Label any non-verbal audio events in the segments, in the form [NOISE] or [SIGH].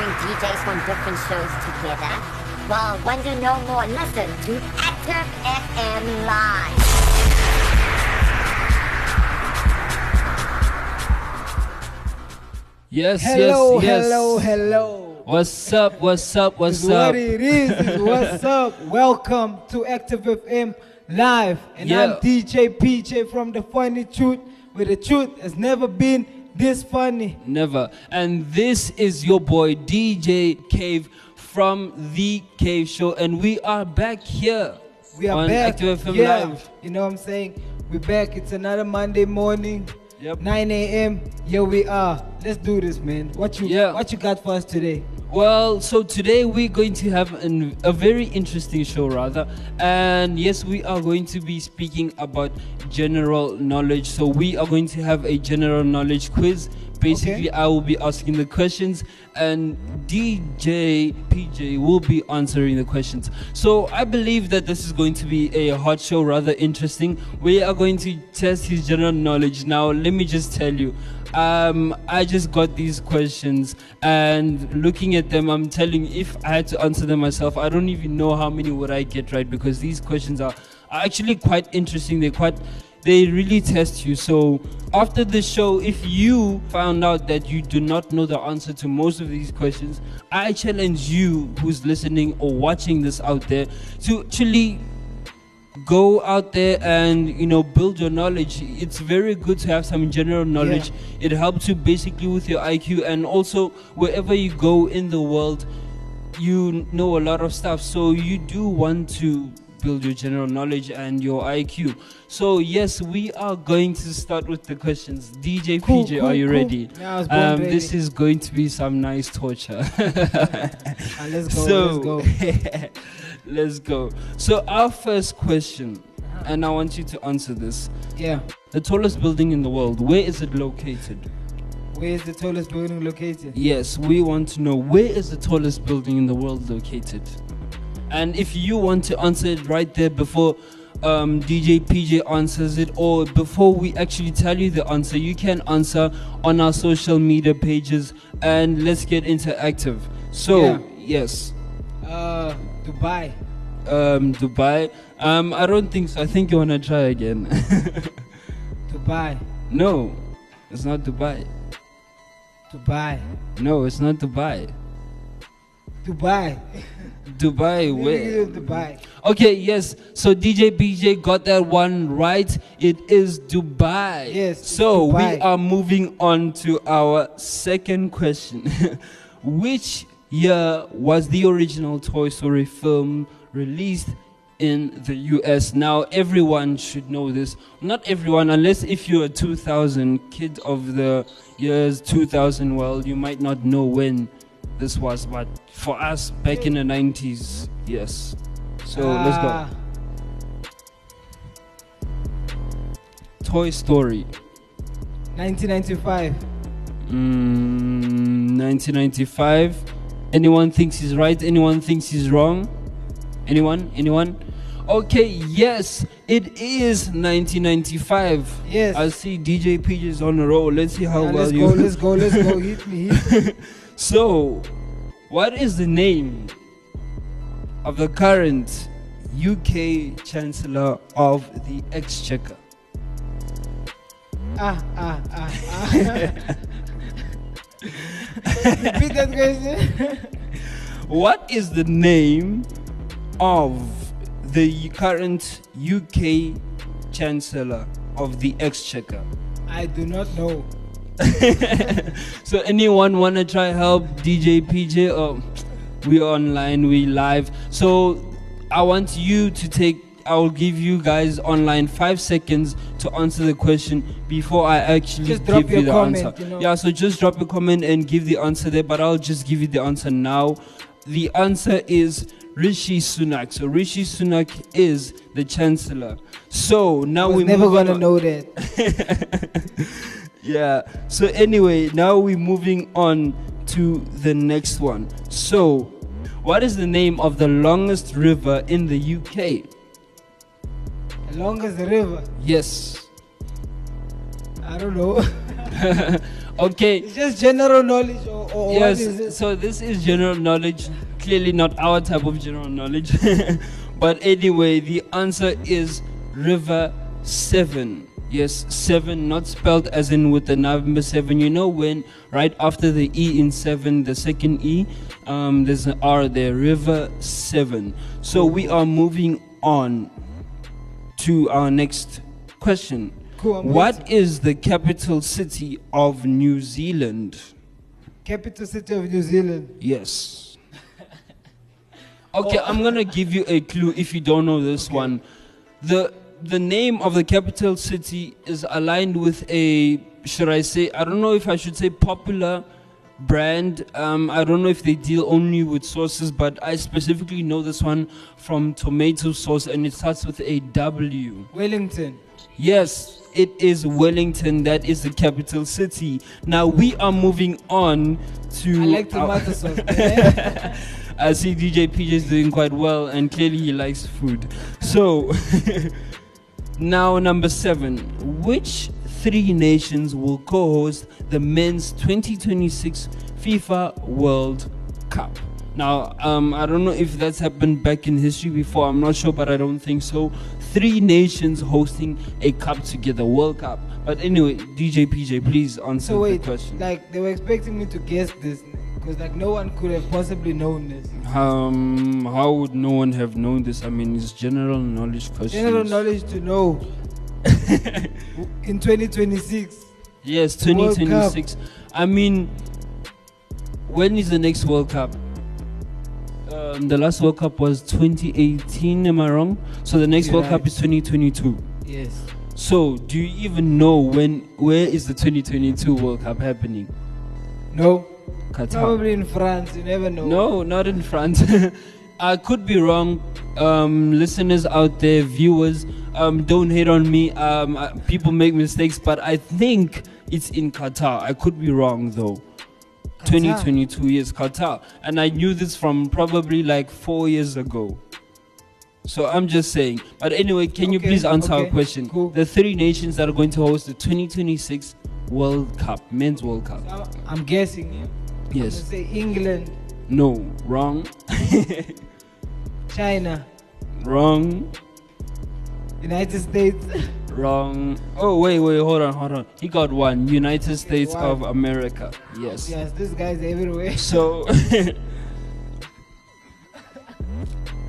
bring DJs from different shows together? Well, wonder no more, listen to Active FM Live. Yes, Hello, yes, yes. hello, hello. What's up? What's up? What's It's up? what it is. is what's [LAUGHS] up? Welcome to Active FM Live. And Yeah. I'm DJ PJ from The Funny Truth, where the truth has never been this funny. Never. And this is your boy DJ Cave from The Cave Show, and we are back here We are back. Active FM yeah. Live. You know what I'm saying? We're back. It's another Monday morning. Yep. 9 a.m. Here we are. Let's do this, man. What you Yeah. what you got for us today? Well, so today we're going to have an, a very interesting show, rather. And yes, we are going to be speaking about general knowledge. So we are going to have a general knowledge quiz. Basically, Okay. I will be asking the questions, and DJ PJ will be answering the questions. So I believe that this is going to be a hot show, rather interesting. We are going to test his general knowledge. Now, let me just tell you. Um, I just got these questions and looking at them, I'm telling if I had to answer them myself, I don't even know how many would I get right because these questions are, are actually quite interesting. They're quite, they really test you. So after the show, if you found out that you do not know the answer to most of these questions, I challenge you who's listening or watching this out there to actually go out there and you know build your knowledge. It's very good to have some general knowledge. It helps you basically with your iq and also wherever you go in the world you know a lot of stuff. So you do want to build your general knowledge and your iq so yes we are going to start with the questions. Dj Cool, pj cool, are you cool. ready? Yeah, um, this is going to be some nice torture. [LAUGHS] Let's go. [LAUGHS] so let's go. [LAUGHS] let's go. So our first question, and I want you to answer this: Yeah. the tallest building in the world. Where is it located? Where is the tallest building located? Yes, we want to know where is the tallest building in the world located. And if you want to answer it right there before um, DJ PJ answers it, or before we actually tell you the answer, you can answer on our social media pages, and let's get interactive. So Yeah. yes. Uh, Dubai. um, Dubai. Um, I don't think so. I think you wanna try again. [LAUGHS] Dubai. no, it's not Dubai. Dubai. No, it's not Dubai. Dubai. Dubai, where? Dubai. Okay, yes. So DJ PJ got that one right. It is Dubai. Yes, So we are moving on to our second question. [LAUGHS] Which year was the original Toy Story film released in the US? Now everyone should know this. Not everyone, unless if you're a 2000 kid of the years 2000. Well, you might not know when this was, but for us back in the 90s, yes. So let's go. Ah, Toy Story. 1995. Mm, 1995. Anyone thinks he's right? Anyone thinks he's wrong? Anyone? Anyone? Okay, yes, it is 1995. Yes. I see DJ PJ is on the roll. Let's see how Yeah, well let's you. go. [LAUGHS] Let's go. Let's go. Hit me. Hit me. [LAUGHS] so, what is the name of the current UK Chancellor of the Exchequer? Ah, ah, ah, ah. [LAUGHS] [LAUGHS] Repeat that question. What is the name of the current UK Chancellor of the Exchequer? I do not know. [LAUGHS] so anyone wanna try help DJ PJ? Oh, we online, we live. So I want you to take. I will give you guys online five seconds to answer the question before I actually Just give you the comment, answer. you know. Yeah, so just drop a comment and give the answer there. But I'll just give you the answer now. The answer is Rishi Sunak. So Rishi Sunak is the Chancellor. So now we're never gonna on- know that. [LAUGHS] yeah. So anyway, now we're moving on to the next one. So, what is the name of the longest river in the UK? Long as the river. Yes. I don't know. [LAUGHS] Okay. It's just general knowledge or, or Yes, so this is general knowledge. Clearly not our type of general knowledge. [LAUGHS] but anyway, the answer is River Severn. Yes, 7, not spelled as in with the number 7. You know when right after the E in 7, the second E, um, there's an R there, River Severn. So we are moving on to our next question. Cool, What is the capital city of New Zealand? Capital city of New Zealand. Yes. [LAUGHS] Okay, I'm gonna give you a clue if you don't know this one. The the name of the capital city is aligned with a should I say I don't know if I should say popular brand. Um, I don't know if they deal only with sauces, but I specifically know this one from tomato sauce, and it starts with a W. Wellington. Yes, it is Wellington. That is the capital city. Now we are moving on to. I like tomato sauce. [LAUGHS] I see DJ PJ is doing quite well, and clearly he likes food. So, [LAUGHS] now number seven. Which three nations will co host the men's 2026 FIFA World Cup? Now, um, I don't know if that's happened back in history before, I'm not sure, but I don't think so. Three nations hosting a cup together, World Cup. But anyway, DJ PJ, please answer so wait, the question. like they were expecting me to guess this because like no one could have possibly known this. Um, how would no one have known this? I mean, it's general knowledge questions. General knowledge to know. In 2026, Yes, 2026. I mean, when is the next World Cup? Um, the last World Cup was 2018. Am I wrong? So the next You're World right. Cup is 2022. yes. So do you even know when? Where is the 2022 World Cup happening? No, Qatar. probably in France. You never know. No, not in France. [LAUGHS] I could be wrong. Um, listeners out there, viewers, um, don't hate on me. Um, uh, people make mistakes, but I think it's in Qatar. I could be wrong though. Qatar. 2022 years Qatar, and I knew this from probably like four years ago. So I'm just saying. But anyway, can you please answer our question? cool. The three nations that are going to host the 2026 World Cup, Men's World Cup. I'm, I'm guessing. yeah. I'm Yes. say England, No. Wrong. [LAUGHS] China, wrong. United States. Wrong. Oh wait, wait, hold on, hold on. He got one. United States one. of America. Yes. yes, this guy's everywhere. So [LAUGHS]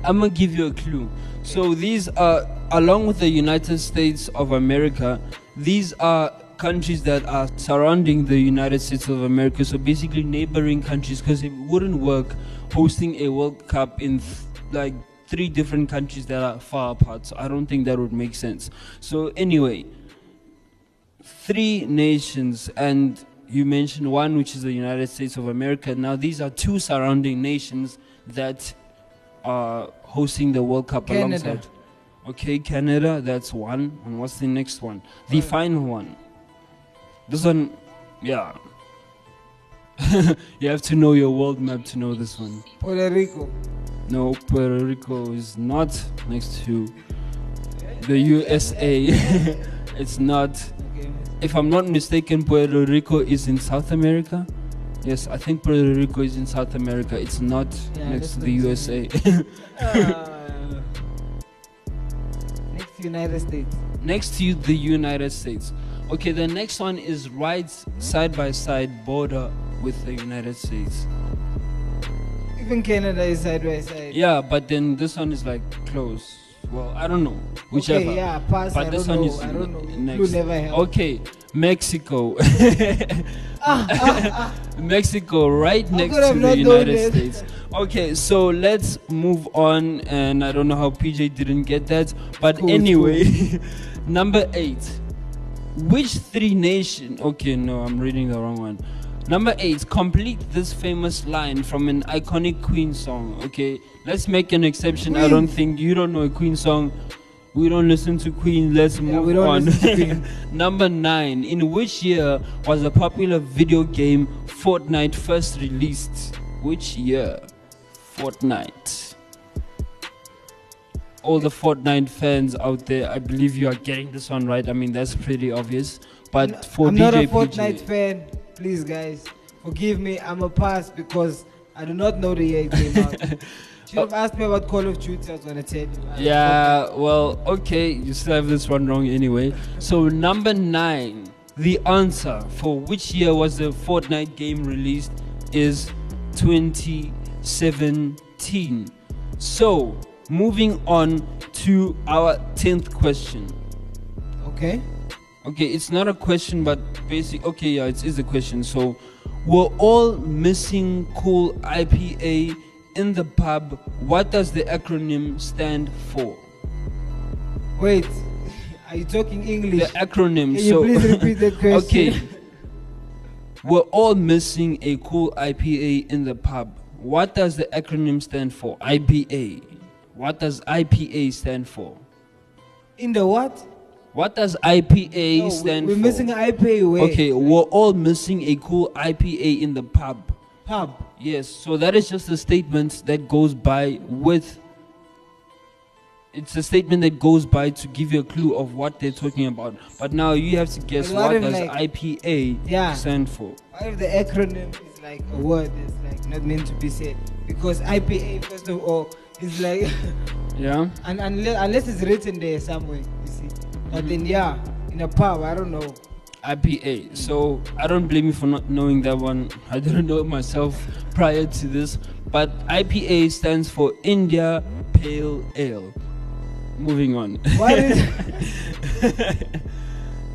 I'm gonna give you a clue. So these are along with the United States of America, these are countries that are surrounding the United States of America. So basically neighboring countries because it wouldn't work hosting a World Cup in th- like three different countries that are far apart. So I don't think that would make sense. So anyway, three nations and you mentioned one which is the United States of America. Now these are two surrounding nations that are hosting the World Cup Canada. alongside. Okay, Canada, that's one. And what's the next one? The final one. This one, yeah. [LAUGHS] you have to know your world map to know this one. Puerto Rico. No, Puerto Rico is not next to the USA. [LAUGHS] it's not. If I'm not mistaken, Puerto Rico is in South America. Yes, I think Puerto Rico is in South America. It's not Yeah, next to the USA. Uh, [LAUGHS] next to United States. next to the United States. Okay, the next one is right side by side border with the United States. Even Canada is side by side. Yeah, but then this one is like close. Well, I don't know. Whichever. Okay, yeah, pass. But I this don't one know. is I don't know. next. Okay, Mexico. [LAUGHS] Ah, ah, ah. Mexico, right next to the United. States. Okay, so let's move on. And I don't know how PJ didn't get that, but Cool, anyway, [LAUGHS] number eight. Which three nation? Okay, no, I'm reading the wrong one. Number eight. Complete this famous line from an iconic Queen song. Okay, let's make an exception. I don't think you don't know a Queen song. We don't listen to Queen. Let's Yeah, move we don't on. Queen. [LAUGHS] Number nine. In which year was the popular video game Fortnite first released? Which year? Fortnite. All the Fortnite fans out there, I believe you are getting this one right. I mean, that's pretty obvious. But for I'm DJ not a Fortnite fan. Please, guys, forgive me. I'm a pass because I do not know the year it came out. [LAUGHS] Should have asked me about Call of Duty. I was gonna tell you. Yeah, well, okay, you still have this one wrong anyway. So, number nine, the answer for which year was the Fortnite game released is 2017. So, moving on to our 10th question. Okay. Okay, it's not a question, but basic. Okay, yeah, it is a question. So, we're all missing cool IPA in the pub. What does the acronym stand for? Wait. Are you talking English? The acronym. Can you so, please repeat the [LAUGHS] question? okay, we're all missing a cool IPA in the pub. What does the acronym stand for? IPA. What does IPA stand for? In the what? What does IPA No, stand we're for? missing IPA. Okay, we're all missing a cool IPA in the pub. Pub. Yes, so that is just a statement that goes by with. It's a statement that goes by to give you a clue of what they're talking about. But now you have to guess what what does like- IPA Yeah. stand for. What if the acronym is like a word that's like not meant to be said? Because IPA, first of all, is like, [LAUGHS] Yeah. and unless, unless it's written there somewhere, But then, yeah, in a pub, I don't know. IPA. So I don't blame you for not knowing that one. I didn't know it myself prior to this. But IPA stands for India Pale Ale. Moving on. What is [LAUGHS]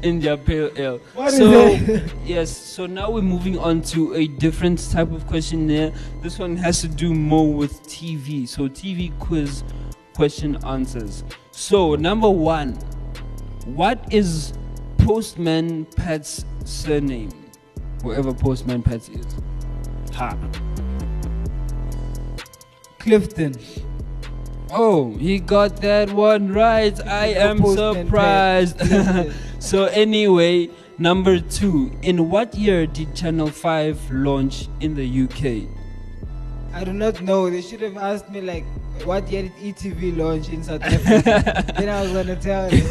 India Pale Ale. What is so yes, so now we're moving on to a different type of question there. This one has to do more with TV. So TV quiz question answers. So number one, what is Postman Pat's surname? Whoever Postman Pat is. Ha. Clifton? Oh, he got that one right. I am surprised. [LAUGHS] [LAUGHS] So anyway, number two. In what year did Channel 5 launch in the UK? I do not know. They should have asked me, like, what year did ETV launch in South Africa? [LAUGHS] then I was gonna tell you.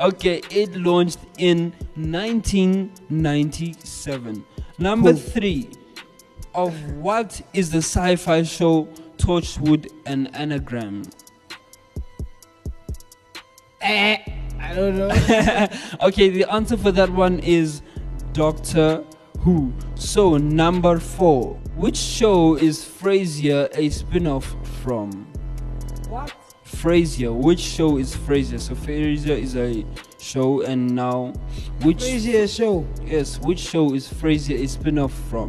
[LAUGHS] okay, it launched in 1997. Number Cool. three. Of what is the sci-fi show Torchwood an anagram? Eh, I don't know. [LAUGHS] okay, the answer for that one is Doctor Who. So, number four. Which show is Frasier a spin off from? what? Frasier. Which show is Frasier? So, Frasier is a show, and now, which. Frasier show. Yes, which show is Frasier a spin off from?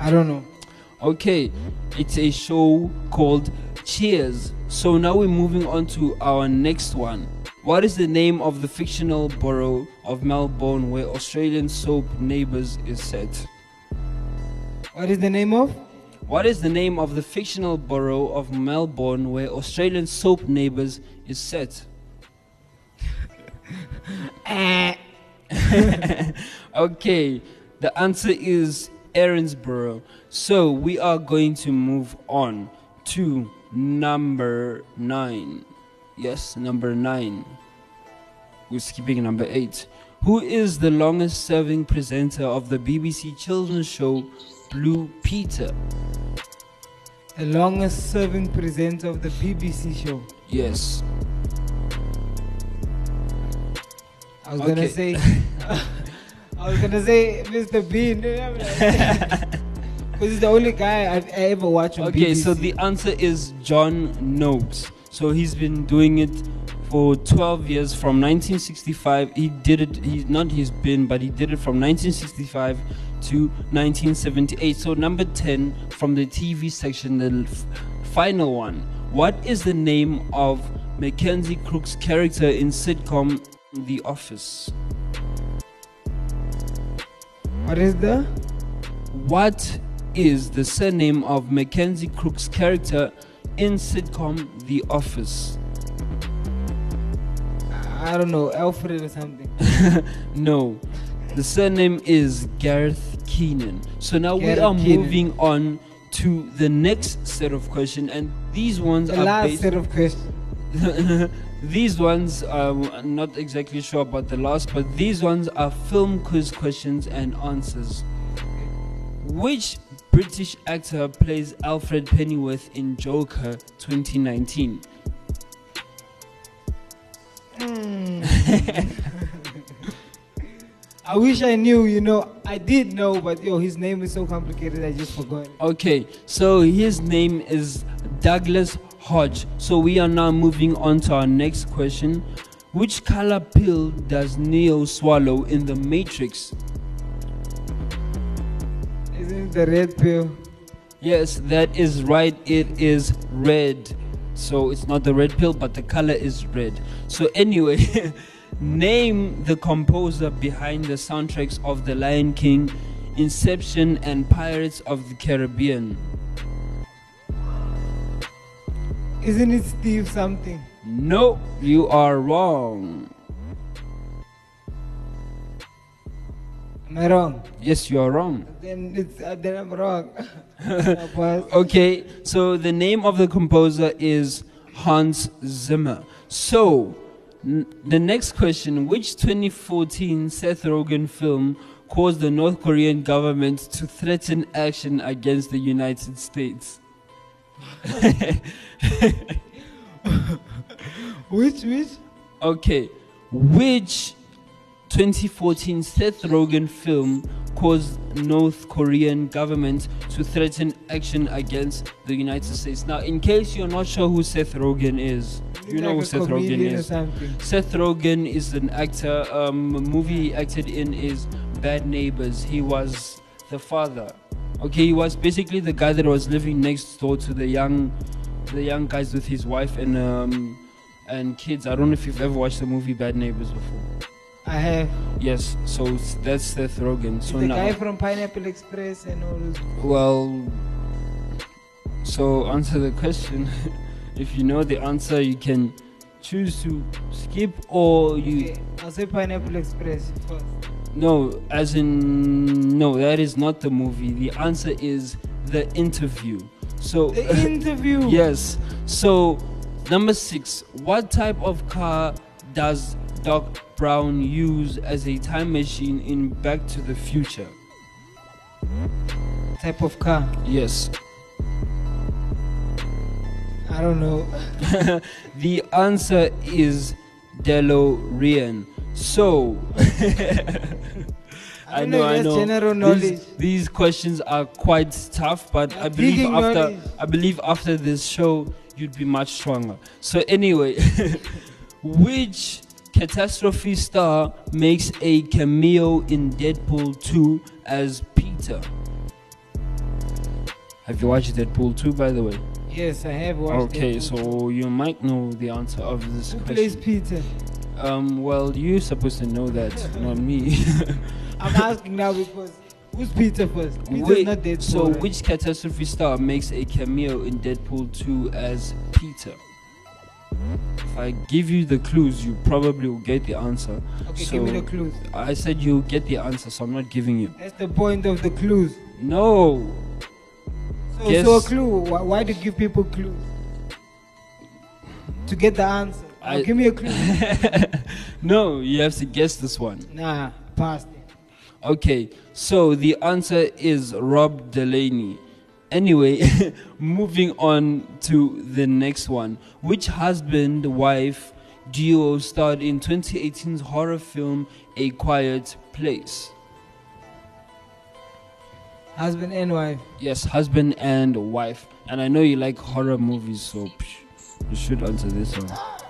I don't know. Okay, it's a show called Cheers. So now we're moving on to our next one. What is the name of the fictional borough of Melbourne where Australian soap Neighbours is set? What is the name of? What is the name of the fictional borough of Melbourne where Australian soap Neighbours is set? [LAUGHS] Eh. [LAUGHS] okay, the answer is Erinsborough. So we are going to move on to number nine. Yes, number nine. We're skipping number eight. Who is the longest serving presenter of the BBC children's show Blue Peter? The longest serving presenter of the BBC show. Yes. I was Okay. gonna say. [LAUGHS] I was gonna say Mr. Bean. Because he's the only guy I've ever watched on Okay, BBC. so the answer is John Noakes. So he's been doing it for 12 years from 1965. He did it, he not he's been, but he did it from 1965 to 1978. So number 10 from the TV section, the f- final one. What is the name of Mackenzie Crook's character in sitcom The Office? What is the? What is the surname of Mackenzie Crook's character in sitcom The Office? I don't know, Alfred or something. [LAUGHS] No, the surname is Gareth Keenan. So now Gareth we are Keenan. moving on to the next set of questions, and these ones The are last based. set of questions. [LAUGHS] these ones, um, I'm not exactly sure about the last, but these ones are film quiz questions and answers. Which British actor plays Alfred Pennyworth in Joker 2019? Hmm. [LAUGHS] I wish I knew, you know. I did know, but yo, his name is so complicated, I just forgot. it. Okay, so his name is Douglas Hodge. So we are now moving on to our next question. Which color pill does Neo swallow in the Matrix? Isn't the red pill? Yes, that is right. It is red. So it's not the red pill, but the color is red. So, anyway, [LAUGHS] name the composer behind the soundtracks of The Lion King, Inception, and Pirates of the Caribbean. Isn't it Steve something? No, you are wrong. Am I wrong? Yes, you are wrong. Then it's uh, then I'm wrong. [LAUGHS] [LAUGHS] Okay, so the name of the composer is Hans Zimmer. So, n- the next question Which 2014 Seth Rogen film caused the North Korean government to threaten action against the United States? [LAUGHS] which which? Okay, which 2014 Seth Rogen film caused North Korean government to threaten action against the United States? Now, in case you're not sure who Seth Rogen is, you know who Seth Rogen is. Seth Rogen is an actor. Um, movie he acted in is Bad Neighbors. He was the father. Okay, he was basically the guy that was living next door to the young, the young guys with his wife and um, and kids. I don't know if you've ever watched the movie Bad Neighbors before. I have. Yes, so that's Seth Rogen. So the now, guy from Pineapple Express and all those. well, so answer the question. [LAUGHS] if you know the answer, you can choose to skip or you. Okay, I'll say Pineapple Express first. No, as in no, that is not the movie. The answer is the interview. So The [LAUGHS] interview. yes. So number six, what type of car does Doc Brown use as a time machine in Back to the Future? Type of car. Yes. I don't know. [LAUGHS] the answer is DeLorean. So [LAUGHS] I don't know, I know. general knowledge. These, these questions are quite tough, but Yeah, I believe after knowledge. I believe after this show you'd be much stronger. So anyway, [LAUGHS] which catastrophe star makes a cameo in Deadpool 2 as Peter? Have you watched Deadpool 2 by the way? Yes, I have watched Okay, it. so you might know the answer of this Who plays. Peter? Um, well, you're supposed to know that, [LAUGHS] not me. [LAUGHS] I'm asking now because who's Peter first? Peter's Wait, not dead. so, which catastrophe star makes a cameo in Deadpool 2 as Peter? If I give you the clues, you probably will get the answer. Okay, so give me the clues. I said you'll get the answer, so I'm not giving you. That's the point of the clues. No. So, Guess- so a clue. Why, why do you give people clues? To get the answer. I- oh, give me a clue. [LAUGHS] no, you have to guess this one. nah, past it. Okay, so the answer is Rob Delaney. Anyway, [LAUGHS] moving on to the next one. Which husband wife duo starred in 2018's horror film A Quiet Place? Husband and wife. Yes, husband and wife. And I know you like horror movies, so psh, you should answer this one. [GASPS] [LAUGHS]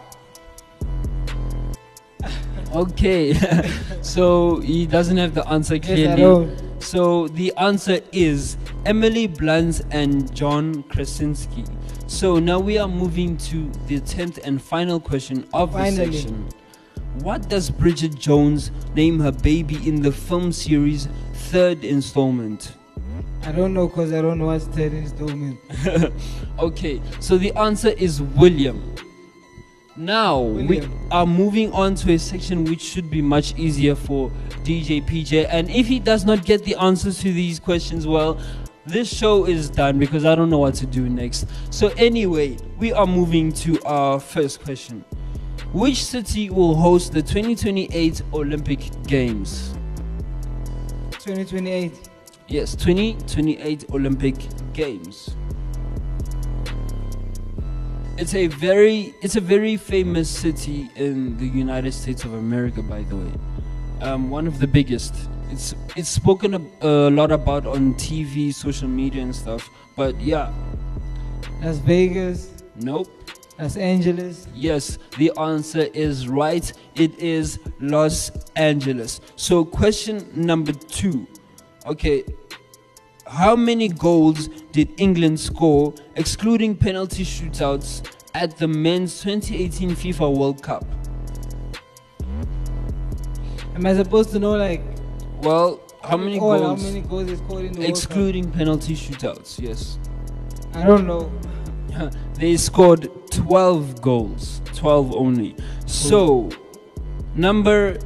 Okay, [LAUGHS] so he doesn't have the answer clearly. So the answer is Emily Blunt and John Krasinski. So now we are moving to the 10th and final question of the Finally. section. What does Bridget Jones name her baby in the film series third installment? I don't know because I don't know watch third installment. [LAUGHS] Okay, so the answer is William. Now we are moving on to a section which should be much easier for DJ PJ. And if he does not get the answers to these questions well, this show is done because I don't know what to do next. So anyway, we are moving to our first question. Which city will host the 2028 Olympic Games? 2028. Yes, 2028 Olympic Games. It's a very it's a very famous city in the United States of America by the way. Um, one of the biggest. It's it's spoken a, a lot about on TV, social media and stuff. But yeah, Las Vegas, nope. Los Angeles. Yes, the answer is right. It is Los Angeles. So, question number two. Okay, how many goals did England score, excluding penalty shootouts, at the men's 2018 FIFA World Cup? Am I supposed to know like Well, how many goals? How many goals they scored in the World excluding penalty shootouts, yes. I don't know. [LAUGHS] they scored 12 goals 12 only so number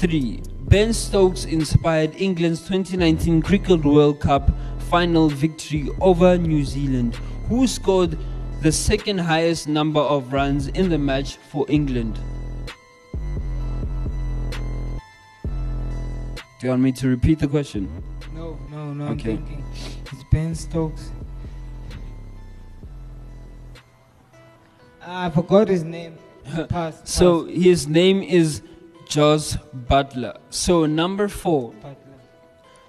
three ben stokes inspired england's 2019 cricket world cup final victory over new zealand who scored the second highest number of runs in the match for england do you want me to repeat the question No, no, no. I'm Okay. thinking. It's Ben Stokes. I forgot his name. [LAUGHS] Pass. so his name is Jos Buttler. So number four,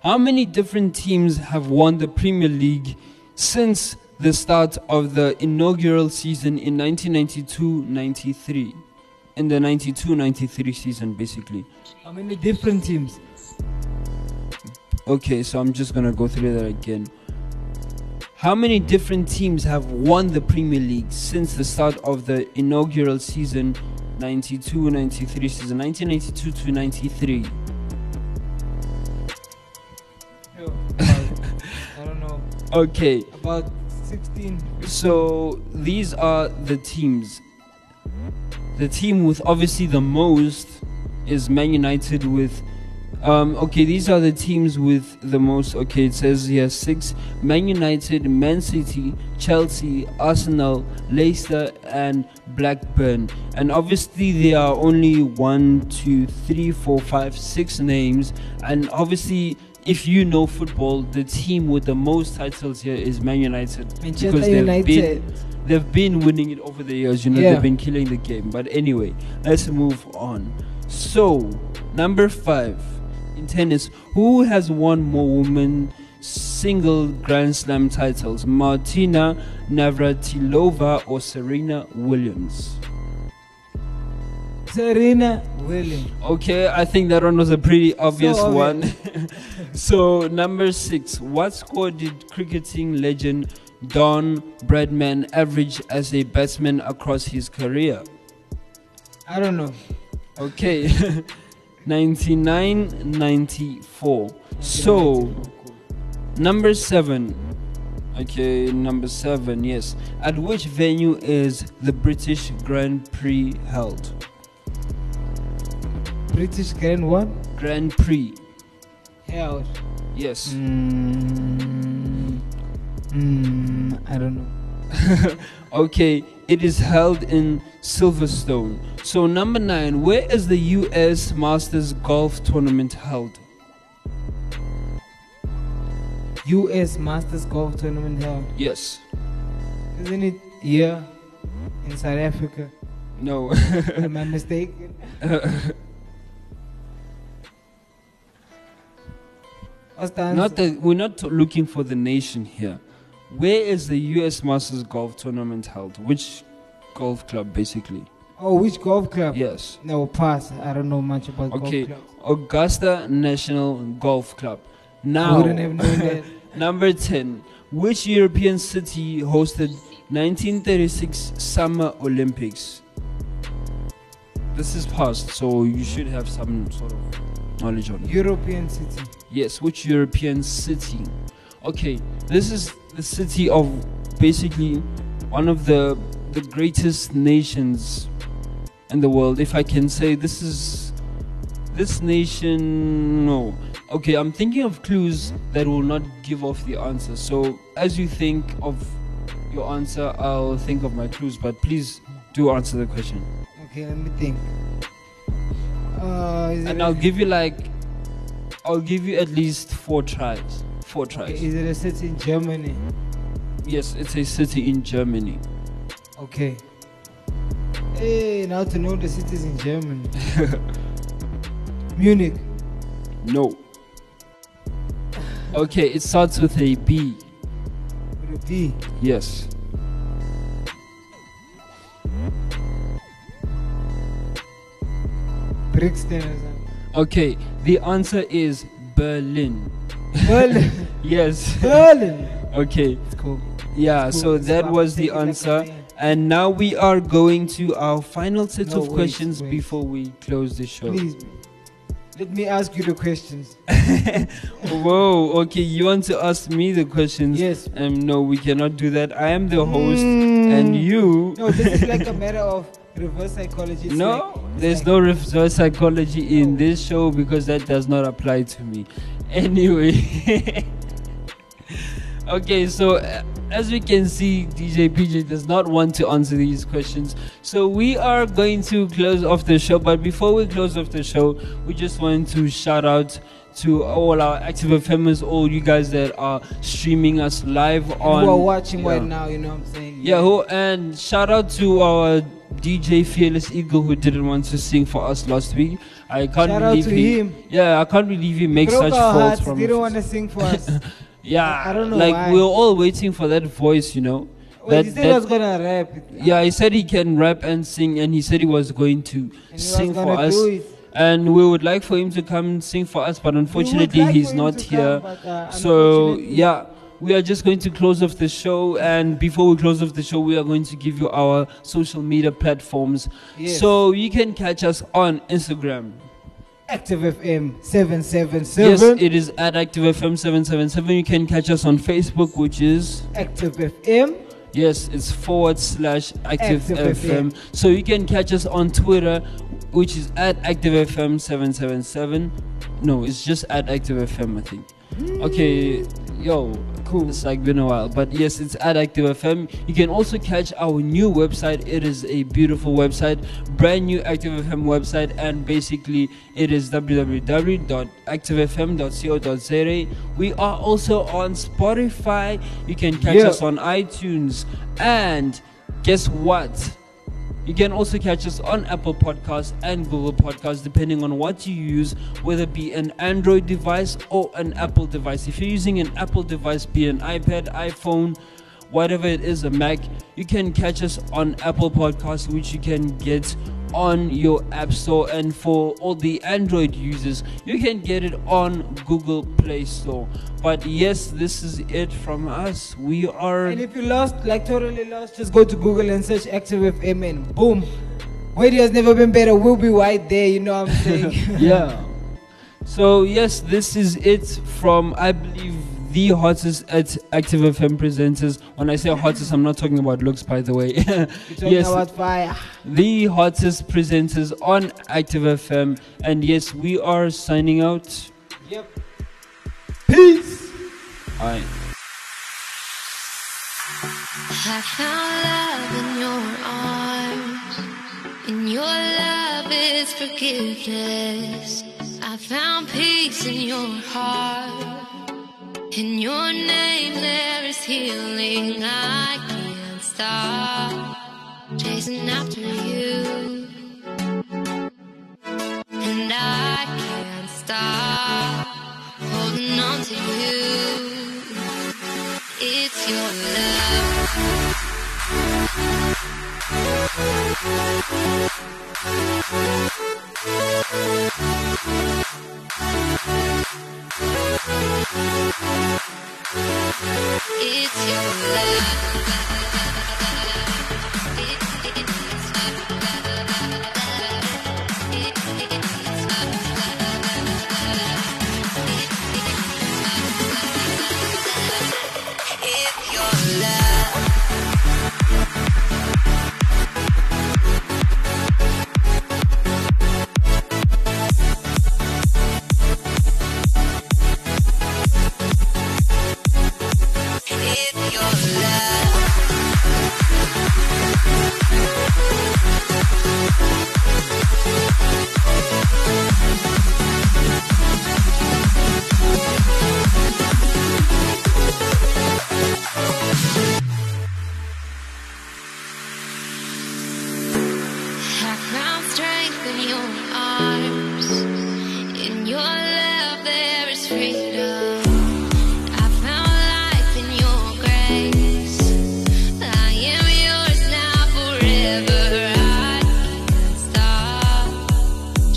How many different teams have won the Premier League since the start of the inaugural season in 1992-93? In the 92-93 season, basically. How many different teams? Okay, so I'm just gonna go through that again. How many different teams have won the Premier League since the start of the inaugural season 92-93 season 1992 to 93? Yo, I don't know. Okay, About 16. So these are the teams. The team with obviously the most is Man United with. Um, okay, these are the teams with the most. Okay, it says here six: Man United, Man City, Chelsea, Arsenal, Leicester, and Blackburn. And obviously, there are only one, two, three, four, five, six names. And obviously, if you know football, the team with the most titles here is Man United Manchester because they've been they've been winning it over the years. You know, Yeah. they've been killing the game. But anyway, let's move on. So, number five in tennis, who has won more women single Grand Slam titles, Martina Navratilova or Serena Williams? Serena Williams. Okay, I think that one was a pretty obvious obvious. one. [LAUGHS] so, number six, what score did cricketing legend Don Bradman average as a batsman across his career? I don't know. Okay, [LAUGHS] 99 94. So, number seven. Okay, number seven, yes. At which venue is the British Grand Prix held? British Grand what? Grand Prix, Held. yes. Mm, mm, I don't know. [LAUGHS] okay, it is held in Silverstone. So, number nine, where is the US Masters Golf Tournament held? U.S. Masters Golf Tournament held. Yes. Isn't it here in South Africa? No. [LAUGHS] Am I mistaken? What's the answer? not the, we're not looking for the nation here. Where is the US Masters Golf Tournament held? Which golf club, basically? oh, which golf club? Yes. No, pass. I don't know much about Okay. golf clubs. Augusta National Golf Club. Now, wouldn't have known that. [LAUGHS] number 10. Which European city hosted 1936 Summer Olympics? This is past, so you should have some sort of knowledge on it. European city. Yes, which European city? Okay, this is the city of basically one of the the greatest nations in the world. If I can say this is this nation no. Okay, I'm thinking of clues that will not give off the answer. So as you think of your answer, I'll think of my clues. But please do answer the question, Okay, let me think. Uh, and I'll give you like, I'll give you at least four tries. Four okay, is it a city in Germany? Yes, it's a city in Germany. Okay. Hey, now to know the cities in Germany. [LAUGHS] Munich. No. Okay, it starts with a B. With a B. Yes. Brixton. Okay, the answer is Berlin. Berlin. [LAUGHS] Yes. Berlin. okay. It's cool. Yeah, It's cool. so that fun. was the it like a answer. And now we are going to our final set No, of wait, questions wait. before we close the show. Please. Let me ask you the questions. [LAUGHS] Whoa, okay, you want to ask me the questions? Yes. Um, no, we cannot do that. I am the host, Mm. and you. No, this is like a matter of reverse psychology. It's No, like- there's like- no reverse psychology in this show because that does not apply to me. Anyway. [LAUGHS] okay, so uh, as we can see, DJ PJ does not want to answer these questions. So we are going to close off the show. But before we close off the show, we just want to shout out to all our active FMers, all you guys that are streaming us live on. who are watching yeah. right now, you know what I'm saying? Yeah, who, and shout out to our DJ Fearless Eagle who didn't want to sing for us last week. I can't Shout out believe he, him. Yeah, I can't believe he makes Broke such our false hearts. They promises. don't want to sing for us. [LAUGHS] yeah, I don't know like why. we're all waiting for that voice, you know. Wait, he That- said he was gonna rap. yeah, he said he can rap and sing, and he said he was going to And sing was for us. And we would like for him to come sing for us, but unfortunately like he's not here. come, but, uh, So yeah, we are just going to close off the show, and before we close off the show, we are going to give you our social media platforms. Yes. So you can catch us on Instagram. Active FM 777. Yes, 777. it is at Active FM 777. You can catch us on Facebook, which is Active FM. yes, it's forward slash Active, Active FM. So you can catch us on Twitter, which is at ActiveFM777. No, it's just at ActiveFM, I think. Okay, yo, cool. It's like been a while, but yes, it's at Active FM. You can also catch our new website. It is a beautiful website, brand new Active FM website, and basically it is www.activefm.co.za. We are also on Spotify. You can catch Yeah. us on iTunes, and guess what? You can also catch us on Apple Podcasts and Google Podcasts, depending on what you use, whether it be an Android device or an Apple device. If you're using an Apple device, be an iPad, iPhone, whatever it is, a Mac, you can catch us on Apple Podcasts, which you can get on your App Store. And for all the Android users, you can get it on Google Play Store. But yes, this is it from us. We are. And if you lost, like totally lost, just go to Google and search Active FM and boom. Radio has never been better. We'll be right there, you know what I'm saying? [LAUGHS] yeah. So yes, this is it from I believe the hottest at Active FM presenters. When I say hottest, I'm not talking about looks, by the way. [LAUGHS] Talking yes, about fire. the hottest presenters on Active FM, and yes, we are signing out. Yep. Peace. Alright. I found love in your arms, and your love is forgiveness. I found peace in your heart, in your name there is healing. I can't stop chasing after you, and I can't stop holding on to you. It's your love. It's your love.